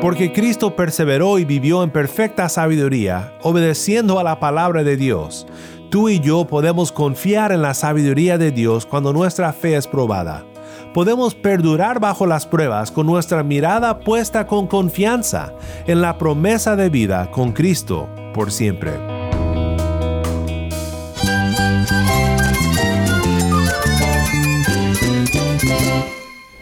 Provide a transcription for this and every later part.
Porque Cristo perseveró y vivió en perfecta sabiduría, obedeciendo a la palabra de Dios. Tú y yo podemos confiar en la sabiduría de Dios cuando nuestra fe es probada. Podemos perdurar bajo las pruebas con nuestra mirada puesta con confianza en la promesa de vida con Cristo por siempre.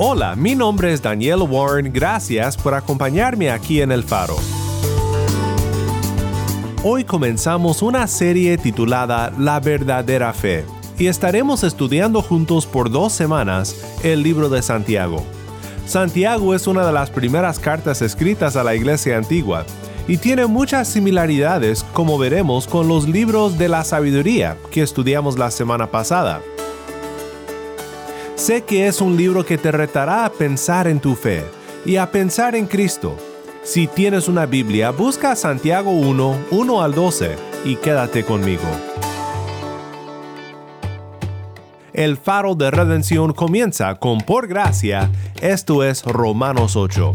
Hola, mi nombre es Daniel Warren, gracias por acompañarme aquí en El Faro. Hoy comenzamos una serie titulada La verdadera fe y estaremos estudiando juntos por dos semanas el libro de Santiago. Santiago es una de las primeras cartas escritas a la iglesia antigua y tiene muchas similaridades como veremos con los libros de la sabiduría que estudiamos la semana pasada. Sé que es un libro que te retará a pensar en tu fe y a pensar en Cristo. Si tienes una Biblia, busca Santiago 1, 1 al 12 y quédate conmigo. El faro de redención comienza con por gracia, esto es Romanos 8.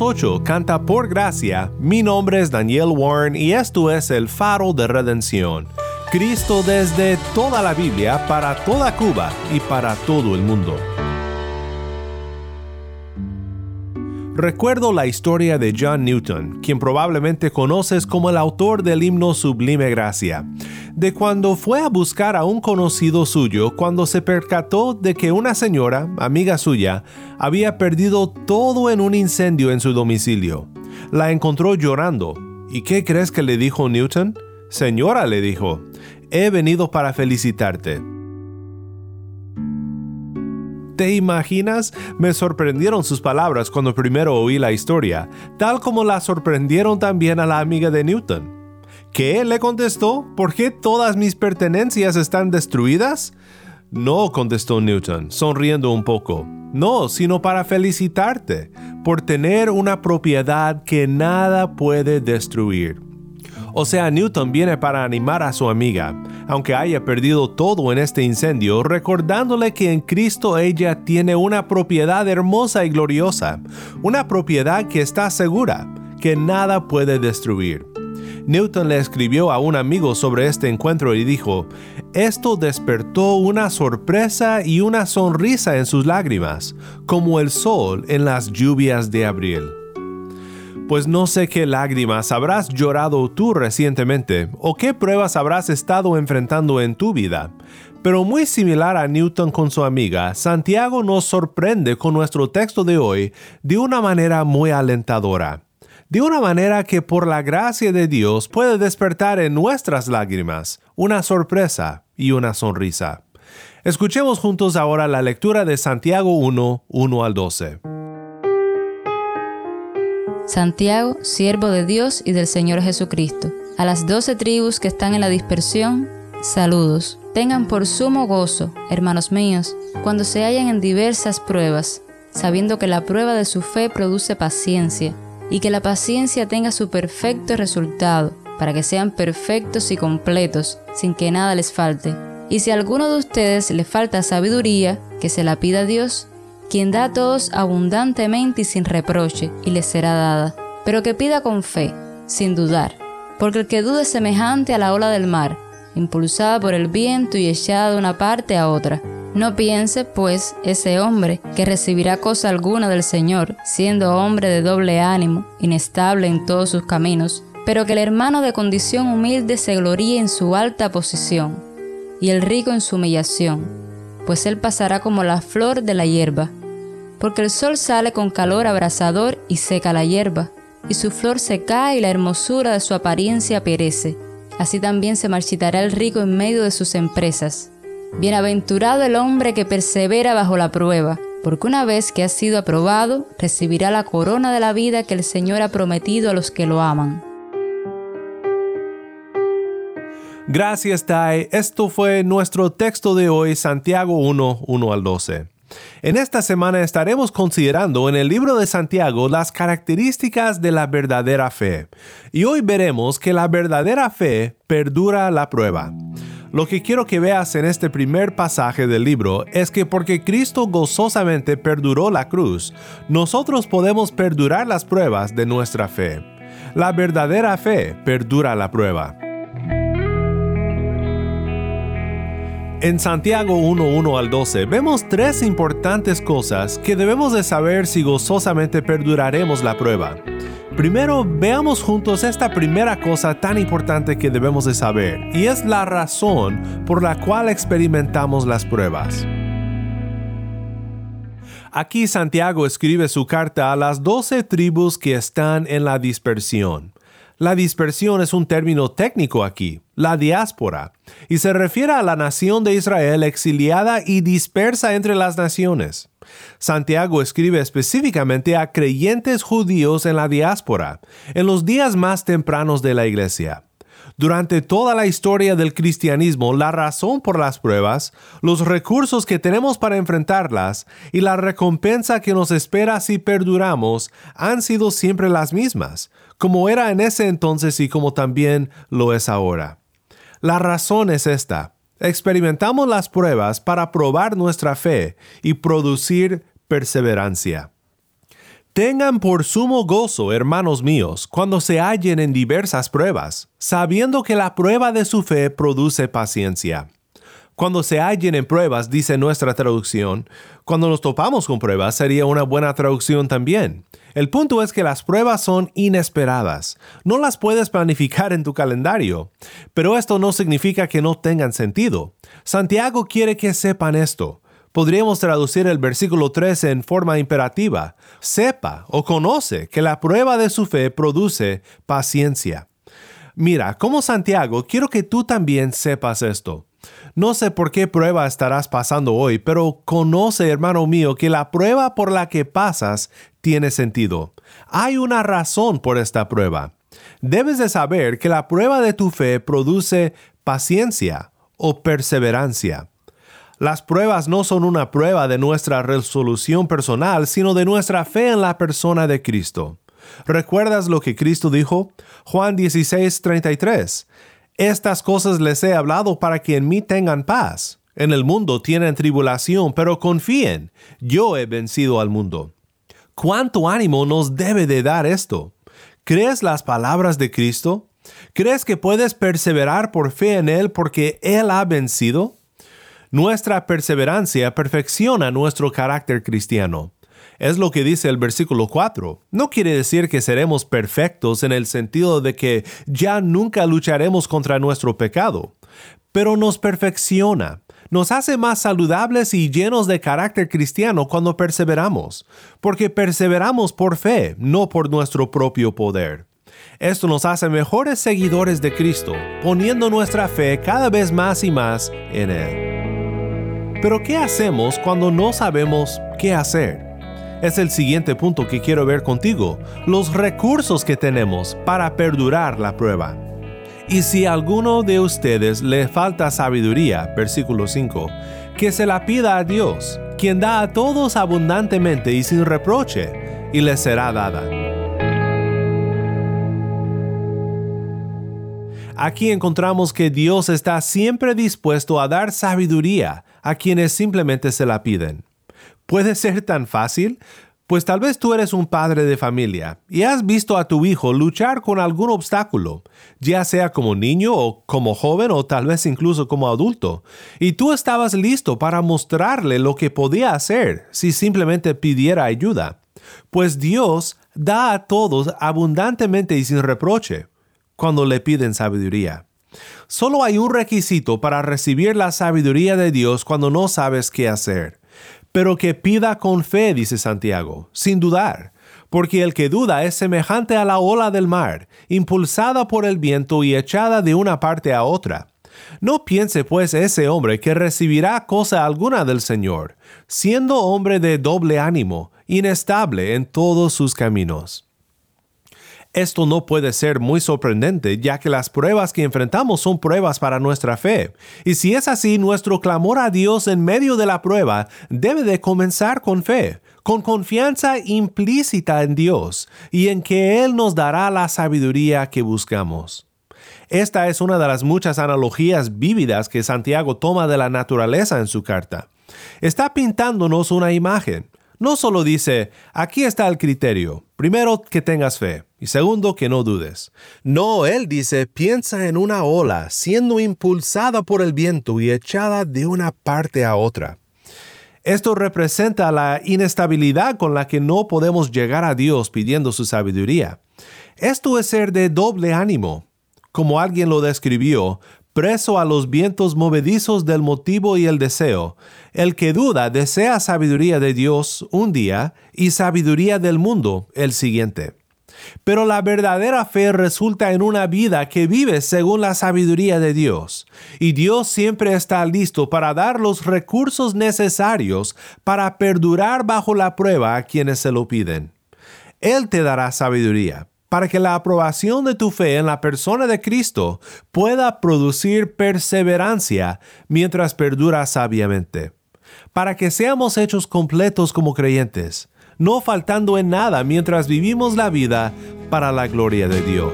8 canta por gracia, mi nombre es Daniel Warren y esto es el faro de redención. Cristo desde toda la Biblia para toda Cuba y para todo el mundo. Recuerdo la historia de John Newton, quien probablemente conoces como el autor del himno Sublime Gracia, de cuando fue a buscar a un conocido suyo cuando se percató de que una señora, amiga suya, había perdido todo en un incendio en su domicilio. La encontró llorando. ¿Y qué crees que le dijo Newton? Señora, le dijo, he venido para felicitarte ¿Te imaginas? Me sorprendieron sus palabras cuando primero oí la historia, tal como la sorprendieron también a la amiga de Newton. ¿Qué? le contestó. ¿Por qué todas mis pertenencias están destruidas? No, contestó Newton, sonriendo un poco. No, sino para felicitarte por tener una propiedad que nada puede destruir. O sea, Newton viene para animar a su amiga, aunque haya perdido todo en este incendio, recordándole que en Cristo ella tiene una propiedad hermosa y gloriosa, una propiedad que está segura, que nada puede destruir. Newton le escribió a un amigo sobre este encuentro y dijo, esto despertó una sorpresa y una sonrisa en sus lágrimas, como el sol en las lluvias de abril. Pues no sé qué lágrimas habrás llorado tú recientemente o qué pruebas habrás estado enfrentando en tu vida, pero muy similar a Newton con su amiga, Santiago nos sorprende con nuestro texto de hoy de una manera muy alentadora de una manera que por la gracia de Dios puede despertar en nuestras lágrimas una sorpresa y una sonrisa. Escuchemos juntos ahora la lectura de Santiago 1, 1 al 12. Santiago, siervo de Dios y del Señor Jesucristo, a las doce tribus que están en la dispersión, saludos. Tengan por sumo gozo, hermanos míos, cuando se hallan en diversas pruebas, sabiendo que la prueba de su fe produce paciencia y que la paciencia tenga su perfecto resultado, para que sean perfectos y completos, sin que nada les falte. Y si a alguno de ustedes le falta sabiduría, que se la pida a Dios, quien da a todos abundantemente y sin reproche, y les será dada. Pero que pida con fe, sin dudar, porque el que dude es semejante a la ola del mar, impulsada por el viento y echada de una parte a otra. No piense, pues, ese hombre que recibirá cosa alguna del Señor, siendo hombre de doble ánimo, inestable en todos sus caminos, pero que el hermano de condición humilde se gloríe en su alta posición, y el rico en su humillación, pues él pasará como la flor de la hierba, porque el sol sale con calor abrasador y seca la hierba, y su flor se cae y la hermosura de su apariencia perece. Así también se marchitará el rico en medio de sus empresas. Bienaventurado el hombre que persevera bajo la prueba, porque una vez que ha sido aprobado, recibirá la corona de la vida que el Señor ha prometido a los que lo aman. Gracias, Tai. Esto fue nuestro texto de hoy, Santiago 1, 1 al 12. En esta semana estaremos considerando en el libro de Santiago las características de la verdadera fe. Y hoy veremos que la verdadera fe perdura la prueba. Lo que quiero que veas en este primer pasaje del libro es que porque Cristo gozosamente perduró la cruz, nosotros podemos perdurar las pruebas de nuestra fe. La verdadera fe perdura la prueba. En Santiago 1.1 al 12 vemos tres importantes cosas que debemos de saber si gozosamente perduraremos la prueba. Primero, veamos juntos esta primera cosa tan importante que debemos de saber, y es la razón por la cual experimentamos las pruebas. Aquí Santiago escribe su carta a las doce tribus que están en la dispersión. La dispersión es un término técnico aquí, la diáspora, y se refiere a la nación de Israel exiliada y dispersa entre las naciones. Santiago escribe específicamente a creyentes judíos en la diáspora, en los días más tempranos de la iglesia. Durante toda la historia del cristianismo, la razón por las pruebas, los recursos que tenemos para enfrentarlas y la recompensa que nos espera si perduramos han sido siempre las mismas, como era en ese entonces y como también lo es ahora. La razón es esta. Experimentamos las pruebas para probar nuestra fe y producir perseverancia. Tengan por sumo gozo, hermanos míos, cuando se hallen en diversas pruebas, sabiendo que la prueba de su fe produce paciencia. Cuando se hallen en pruebas, dice nuestra traducción, cuando nos topamos con pruebas sería una buena traducción también. El punto es que las pruebas son inesperadas. No las puedes planificar en tu calendario. Pero esto no significa que no tengan sentido. Santiago quiere que sepan esto. Podríamos traducir el versículo 13 en forma imperativa. Sepa o conoce que la prueba de su fe produce paciencia. Mira, como Santiago, quiero que tú también sepas esto. No sé por qué prueba estarás pasando hoy, pero conoce, hermano mío, que la prueba por la que pasas tiene sentido. Hay una razón por esta prueba. Debes de saber que la prueba de tu fe produce paciencia o perseverancia. Las pruebas no son una prueba de nuestra resolución personal, sino de nuestra fe en la persona de Cristo. ¿Recuerdas lo que Cristo dijo? Juan 16, 33. Estas cosas les he hablado para que en mí tengan paz. En el mundo tienen tribulación, pero confíen, yo he vencido al mundo. ¿Cuánto ánimo nos debe de dar esto? ¿Crees las palabras de Cristo? ¿Crees que puedes perseverar por fe en Él porque Él ha vencido? Nuestra perseverancia perfecciona nuestro carácter cristiano. Es lo que dice el versículo 4. No quiere decir que seremos perfectos en el sentido de que ya nunca lucharemos contra nuestro pecado, pero nos perfecciona, nos hace más saludables y llenos de carácter cristiano cuando perseveramos, porque perseveramos por fe, no por nuestro propio poder. Esto nos hace mejores seguidores de Cristo, poniendo nuestra fe cada vez más y más en Él. Pero ¿qué hacemos cuando no sabemos qué hacer? es el siguiente punto que quiero ver contigo, los recursos que tenemos para perdurar la prueba. Y si a alguno de ustedes le falta sabiduría, versículo 5, que se la pida a Dios, quien da a todos abundantemente y sin reproche, y le será dada. Aquí encontramos que Dios está siempre dispuesto a dar sabiduría a quienes simplemente se la piden. ¿Puede ser tan fácil? Pues tal vez tú eres un padre de familia y has visto a tu hijo luchar con algún obstáculo, ya sea como niño o como joven o tal vez incluso como adulto, y tú estabas listo para mostrarle lo que podía hacer si simplemente pidiera ayuda. Pues Dios da a todos abundantemente y sin reproche cuando le piden sabiduría. Solo hay un requisito para recibir la sabiduría de Dios cuando no sabes qué hacer pero que pida con fe, dice Santiago, sin dudar, porque el que duda es semejante a la ola del mar, impulsada por el viento y echada de una parte a otra. No piense pues ese hombre que recibirá cosa alguna del Señor, siendo hombre de doble ánimo, inestable en todos sus caminos. Esto no puede ser muy sorprendente, ya que las pruebas que enfrentamos son pruebas para nuestra fe. Y si es así, nuestro clamor a Dios en medio de la prueba debe de comenzar con fe, con confianza implícita en Dios y en que Él nos dará la sabiduría que buscamos. Esta es una de las muchas analogías vívidas que Santiago toma de la naturaleza en su carta. Está pintándonos una imagen no solo dice, aquí está el criterio, primero que tengas fe y segundo que no dudes. No, él dice, piensa en una ola siendo impulsada por el viento y echada de una parte a otra. Esto representa la inestabilidad con la que no podemos llegar a Dios pidiendo su sabiduría. Esto es ser de doble ánimo. Como alguien lo describió, preso a los vientos movedizos del motivo y el deseo. El que duda desea sabiduría de Dios un día y sabiduría del mundo el siguiente. Pero la verdadera fe resulta en una vida que vive según la sabiduría de Dios, y Dios siempre está listo para dar los recursos necesarios para perdurar bajo la prueba a quienes se lo piden. Él te dará sabiduría, para que la aprobación de tu fe en la persona de Cristo pueda producir perseverancia mientras perdura sabiamente, para que seamos hechos completos como creyentes, no faltando en nada mientras vivimos la vida para la gloria de Dios.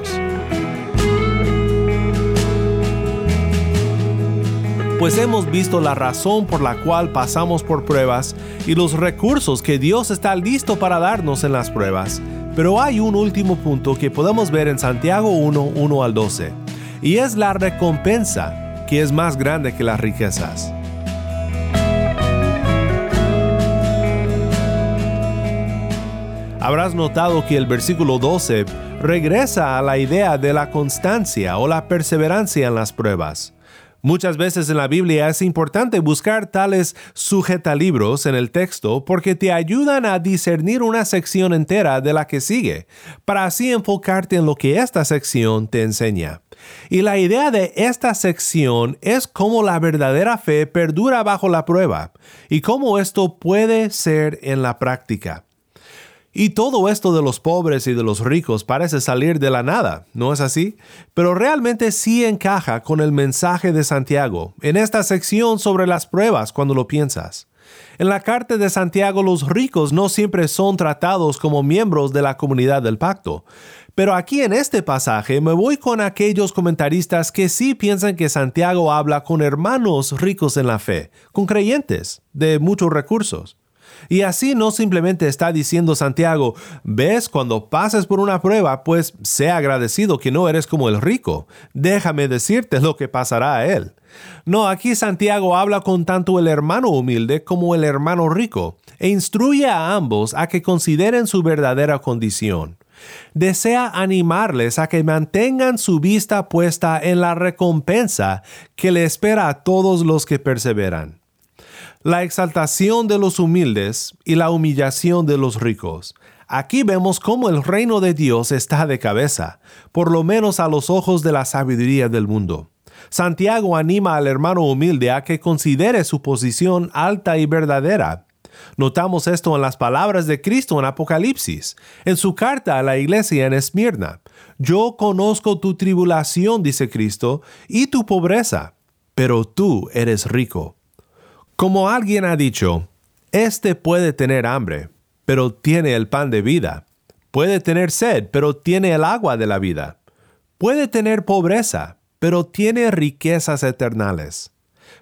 pues hemos visto la razón por la cual pasamos por pruebas y los recursos que Dios está listo para darnos en las pruebas. Pero hay un último punto que podemos ver en Santiago 1, 1 al 12, y es la recompensa, que es más grande que las riquezas. Habrás notado que el versículo 12 regresa a la idea de la constancia o la perseverancia en las pruebas. Muchas veces en la Biblia es importante buscar tales sujetalibros en el texto porque te ayudan a discernir una sección entera de la que sigue, para así enfocarte en lo que esta sección te enseña. Y la idea de esta sección es cómo la verdadera fe perdura bajo la prueba y cómo esto puede ser en la práctica. Y todo esto de los pobres y de los ricos parece salir de la nada, ¿no es así? Pero realmente sí encaja con el mensaje de Santiago en esta sección sobre las pruebas cuando lo piensas. En la carta de Santiago los ricos no siempre son tratados como miembros de la comunidad del pacto, pero aquí en este pasaje me voy con aquellos comentaristas que sí piensan que Santiago habla con hermanos ricos en la fe, con creyentes de muchos recursos. Y así no simplemente está diciendo Santiago, ves, cuando pases por una prueba, pues sé agradecido que no eres como el rico. Déjame decirte lo que pasará a él. No, aquí Santiago habla con tanto el hermano humilde como el hermano rico, e instruye a ambos a que consideren su verdadera condición desea animarles a que mantengan su vista puesta en la recompensa que le espera a todos los que perseveran. La exaltación de los humildes y la humillación de los ricos. Aquí vemos cómo el reino de Dios está de cabeza, por lo menos a los ojos de la sabiduría del mundo. Santiago anima al hermano humilde a que considere su posición alta y verdadera, Notamos esto en las palabras de Cristo en Apocalipsis, en su carta a la iglesia en Esmirna. Yo conozco tu tribulación, dice Cristo, y tu pobreza, pero tú eres rico. Como alguien ha dicho, Este puede tener hambre, pero tiene el pan de vida. Puede tener sed, pero tiene el agua de la vida. Puede tener pobreza, pero tiene riquezas eternales.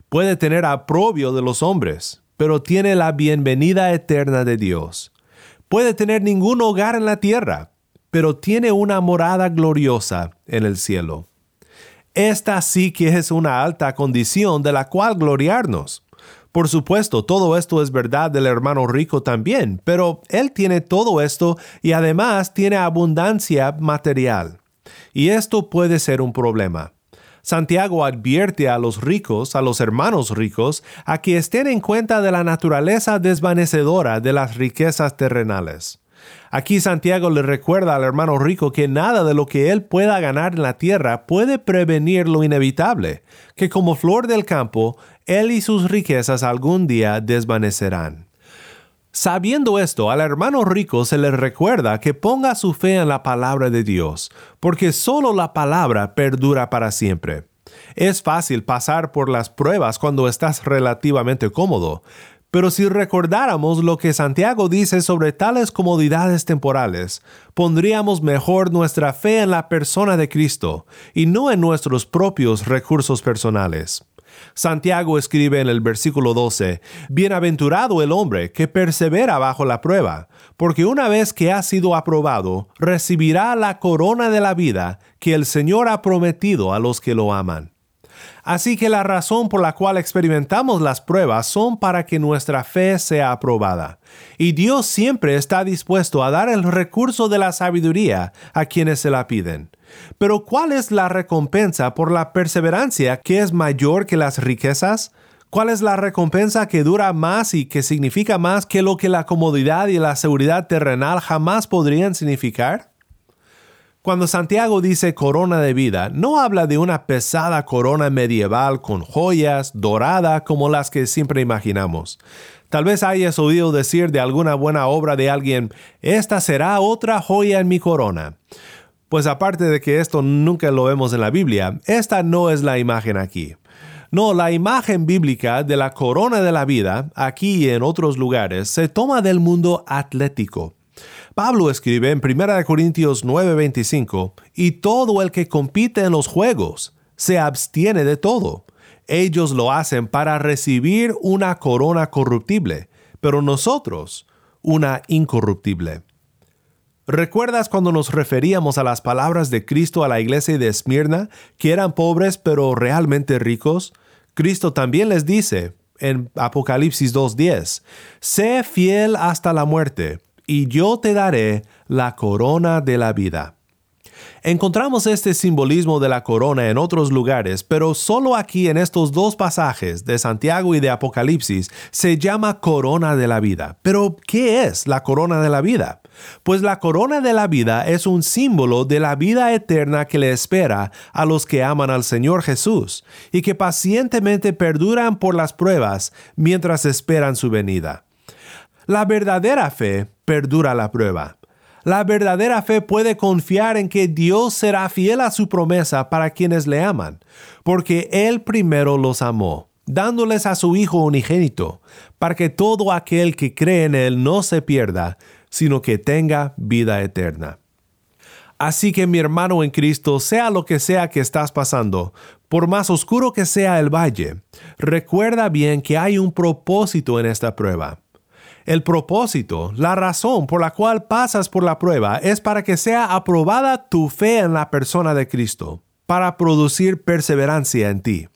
Puede tener aprobio de los hombres, pero tiene la bienvenida eterna de Dios. Puede tener ningún hogar en la tierra, pero tiene una morada gloriosa en el cielo. Esta sí que es una alta condición de la cual gloriarnos. Por supuesto, todo esto es verdad del hermano rico también, pero él tiene todo esto y además tiene abundancia material. Y esto puede ser un problema. Santiago advierte a los ricos, a los hermanos ricos, a que estén en cuenta de la naturaleza desvanecedora de las riquezas terrenales. Aquí Santiago le recuerda al hermano rico que nada de lo que él pueda ganar en la tierra puede prevenir lo inevitable, que como flor del campo, él y sus riquezas algún día desvanecerán. Sabiendo esto, al hermano rico se le recuerda que ponga su fe en la palabra de Dios, porque solo la palabra perdura para siempre. Es fácil pasar por las pruebas cuando estás relativamente cómodo, pero si recordáramos lo que Santiago dice sobre tales comodidades temporales, pondríamos mejor nuestra fe en la persona de Cristo y no en nuestros propios recursos personales. Santiago escribe en el versículo 12, Bienaventurado el hombre que persevera bajo la prueba, porque una vez que ha sido aprobado, recibirá la corona de la vida que el Señor ha prometido a los que lo aman. Así que la razón por la cual experimentamos las pruebas son para que nuestra fe sea aprobada. Y Dios siempre está dispuesto a dar el recurso de la sabiduría a quienes se la piden. Pero ¿cuál es la recompensa por la perseverancia que es mayor que las riquezas? ¿Cuál es la recompensa que dura más y que significa más que lo que la comodidad y la seguridad terrenal jamás podrían significar? Cuando Santiago dice corona de vida, no habla de una pesada corona medieval con joyas, dorada, como las que siempre imaginamos. Tal vez hayas oído decir de alguna buena obra de alguien, esta será otra joya en mi corona. Pues aparte de que esto nunca lo vemos en la Biblia, esta no es la imagen aquí. No, la imagen bíblica de la corona de la vida, aquí y en otros lugares, se toma del mundo atlético. Pablo escribe en 1 Corintios 9:25, y todo el que compite en los juegos se abstiene de todo. Ellos lo hacen para recibir una corona corruptible, pero nosotros una incorruptible. ¿Recuerdas cuando nos referíamos a las palabras de Cristo a la iglesia de Esmirna, que eran pobres pero realmente ricos? Cristo también les dice en Apocalipsis 2.10, Sé fiel hasta la muerte, y yo te daré la corona de la vida. Encontramos este simbolismo de la corona en otros lugares, pero solo aquí en estos dos pasajes de Santiago y de Apocalipsis se llama corona de la vida. Pero, ¿qué es la corona de la vida? Pues la corona de la vida es un símbolo de la vida eterna que le espera a los que aman al Señor Jesús y que pacientemente perduran por las pruebas mientras esperan su venida. La verdadera fe perdura la prueba. La verdadera fe puede confiar en que Dios será fiel a su promesa para quienes le aman, porque Él primero los amó, dándoles a su Hijo unigénito, para que todo aquel que cree en Él no se pierda, sino que tenga vida eterna. Así que mi hermano en Cristo, sea lo que sea que estás pasando, por más oscuro que sea el valle, recuerda bien que hay un propósito en esta prueba. El propósito, la razón por la cual pasas por la prueba es para que sea aprobada tu fe en la persona de Cristo, para producir perseverancia en ti.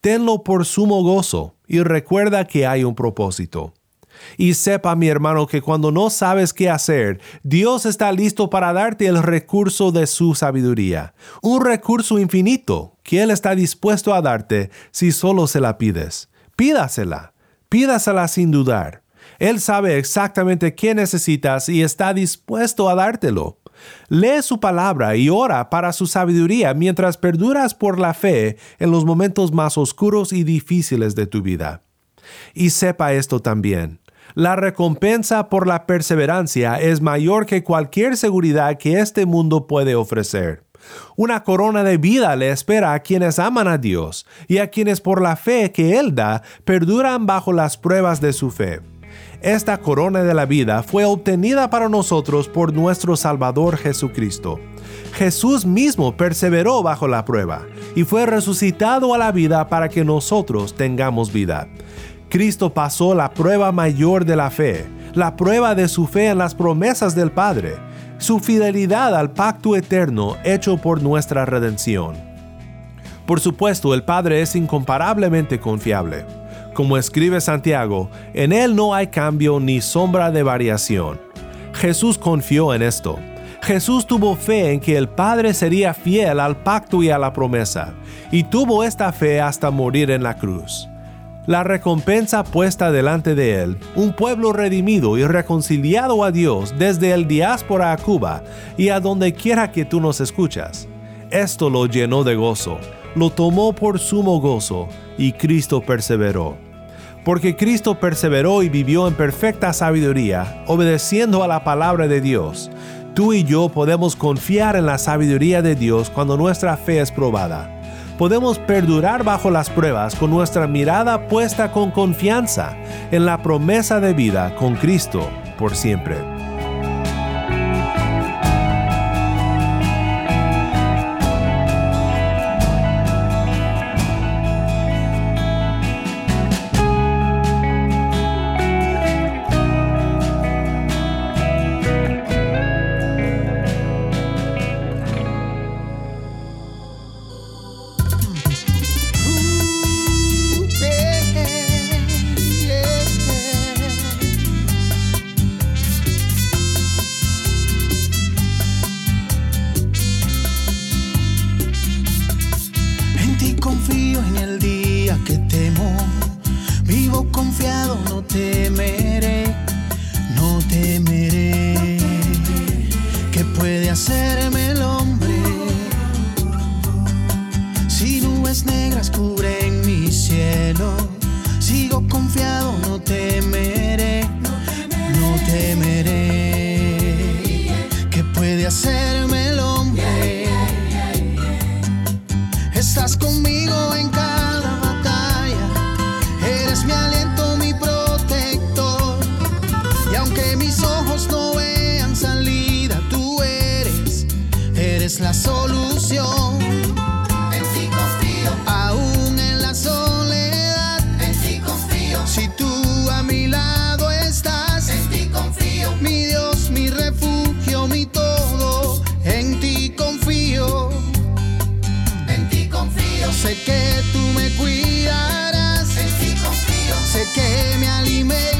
Tenlo por sumo gozo y recuerda que hay un propósito. Y sepa mi hermano que cuando no sabes qué hacer, Dios está listo para darte el recurso de su sabiduría, un recurso infinito que Él está dispuesto a darte si solo se la pides. Pídasela, pídasela sin dudar. Él sabe exactamente qué necesitas y está dispuesto a dártelo. Lee su palabra y ora para su sabiduría mientras perduras por la fe en los momentos más oscuros y difíciles de tu vida. Y sepa esto también. La recompensa por la perseverancia es mayor que cualquier seguridad que este mundo puede ofrecer. Una corona de vida le espera a quienes aman a Dios y a quienes por la fe que Él da perduran bajo las pruebas de su fe. Esta corona de la vida fue obtenida para nosotros por nuestro Salvador Jesucristo. Jesús mismo perseveró bajo la prueba y fue resucitado a la vida para que nosotros tengamos vida. Cristo pasó la prueba mayor de la fe, la prueba de su fe en las promesas del Padre, su fidelidad al pacto eterno hecho por nuestra redención. Por supuesto, el Padre es incomparablemente confiable. Como escribe Santiago, en Él no hay cambio ni sombra de variación. Jesús confió en esto. Jesús tuvo fe en que el Padre sería fiel al pacto y a la promesa, y tuvo esta fe hasta morir en la cruz. La recompensa puesta delante de él, un pueblo redimido y reconciliado a Dios desde el diáspora a Cuba y a donde quiera que tú nos escuchas. Esto lo llenó de gozo, lo tomó por sumo gozo, y Cristo perseveró porque Cristo perseveró y vivió en perfecta sabiduría, obedeciendo a la palabra de Dios. Tú y yo podemos confiar en la sabiduría de Dios cuando nuestra fe es probada. Podemos perdurar bajo las pruebas con nuestra mirada puesta con confianza en la promesa de vida con Cristo por siempre. hacerme el hombre. Si nubes negras cubren mi cielo, sigo confiado, no temer. que me alimenta.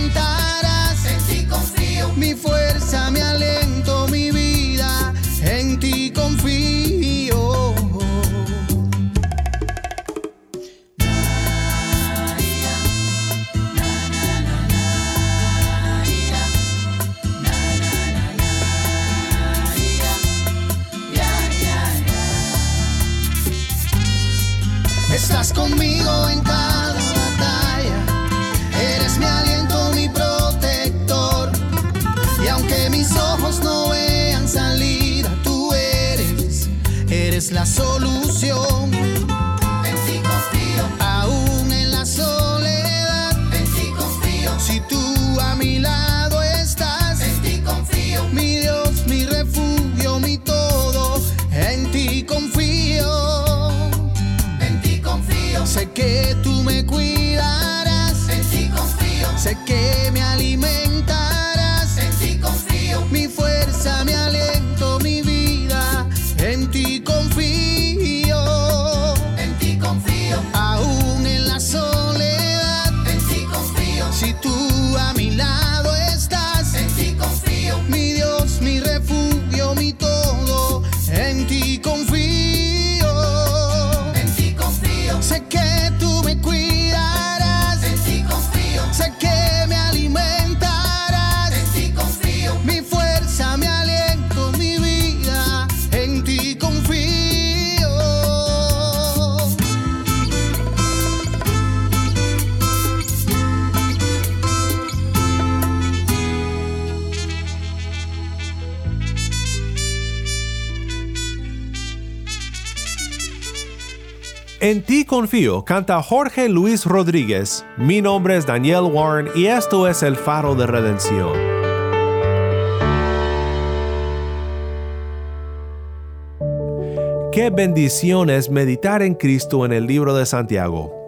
Sé que tú me cuidarás. Sé que me alimentas. En ti confío, canta Jorge Luis Rodríguez. Mi nombre es Daniel Warren y esto es el faro de redención. Qué bendición es meditar en Cristo en el libro de Santiago.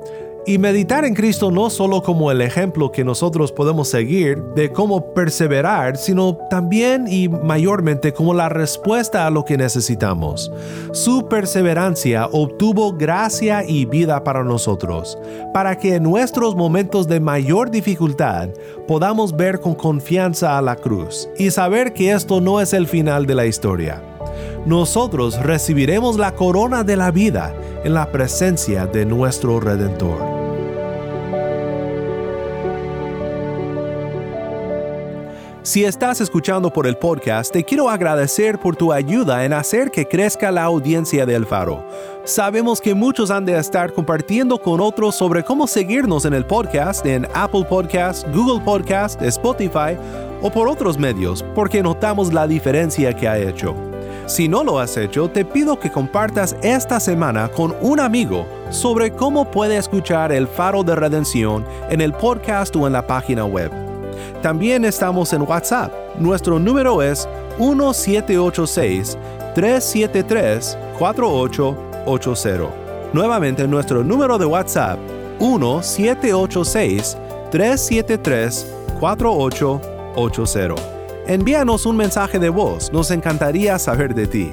Y meditar en Cristo no solo como el ejemplo que nosotros podemos seguir de cómo perseverar, sino también y mayormente como la respuesta a lo que necesitamos. Su perseverancia obtuvo gracia y vida para nosotros, para que en nuestros momentos de mayor dificultad podamos ver con confianza a la cruz y saber que esto no es el final de la historia nosotros recibiremos la corona de la vida en la presencia de nuestro Redentor. Si estás escuchando por el podcast, te quiero agradecer por tu ayuda en hacer que crezca la audiencia del faro. Sabemos que muchos han de estar compartiendo con otros sobre cómo seguirnos en el podcast en Apple Podcast, Google Podcast, Spotify o por otros medios, porque notamos la diferencia que ha hecho. Si no lo has hecho, te pido que compartas esta semana con un amigo sobre cómo puede escuchar el faro de redención en el podcast o en la página web. También estamos en WhatsApp. Nuestro número es 1786-373-4880. Nuevamente nuestro número de WhatsApp 1786-373-4880. Envíanos un mensaje de voz, nos encantaría saber de ti.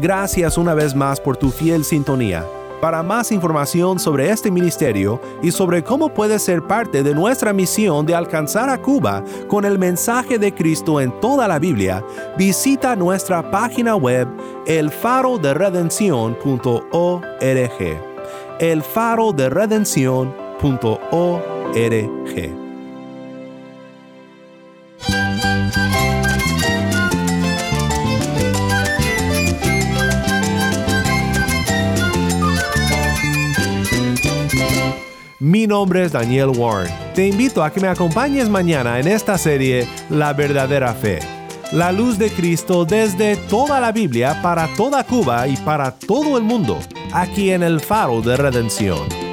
Gracias una vez más por tu fiel sintonía. Para más información sobre este ministerio y sobre cómo puedes ser parte de nuestra misión de alcanzar a Cuba con el mensaje de Cristo en toda la Biblia, visita nuestra página web elfaroderedención.org. elfaroderedención.org. Mi nombre es Daniel Warren. Te invito a que me acompañes mañana en esta serie La verdadera fe. La luz de Cristo desde toda la Biblia para toda Cuba y para todo el mundo, aquí en el faro de redención.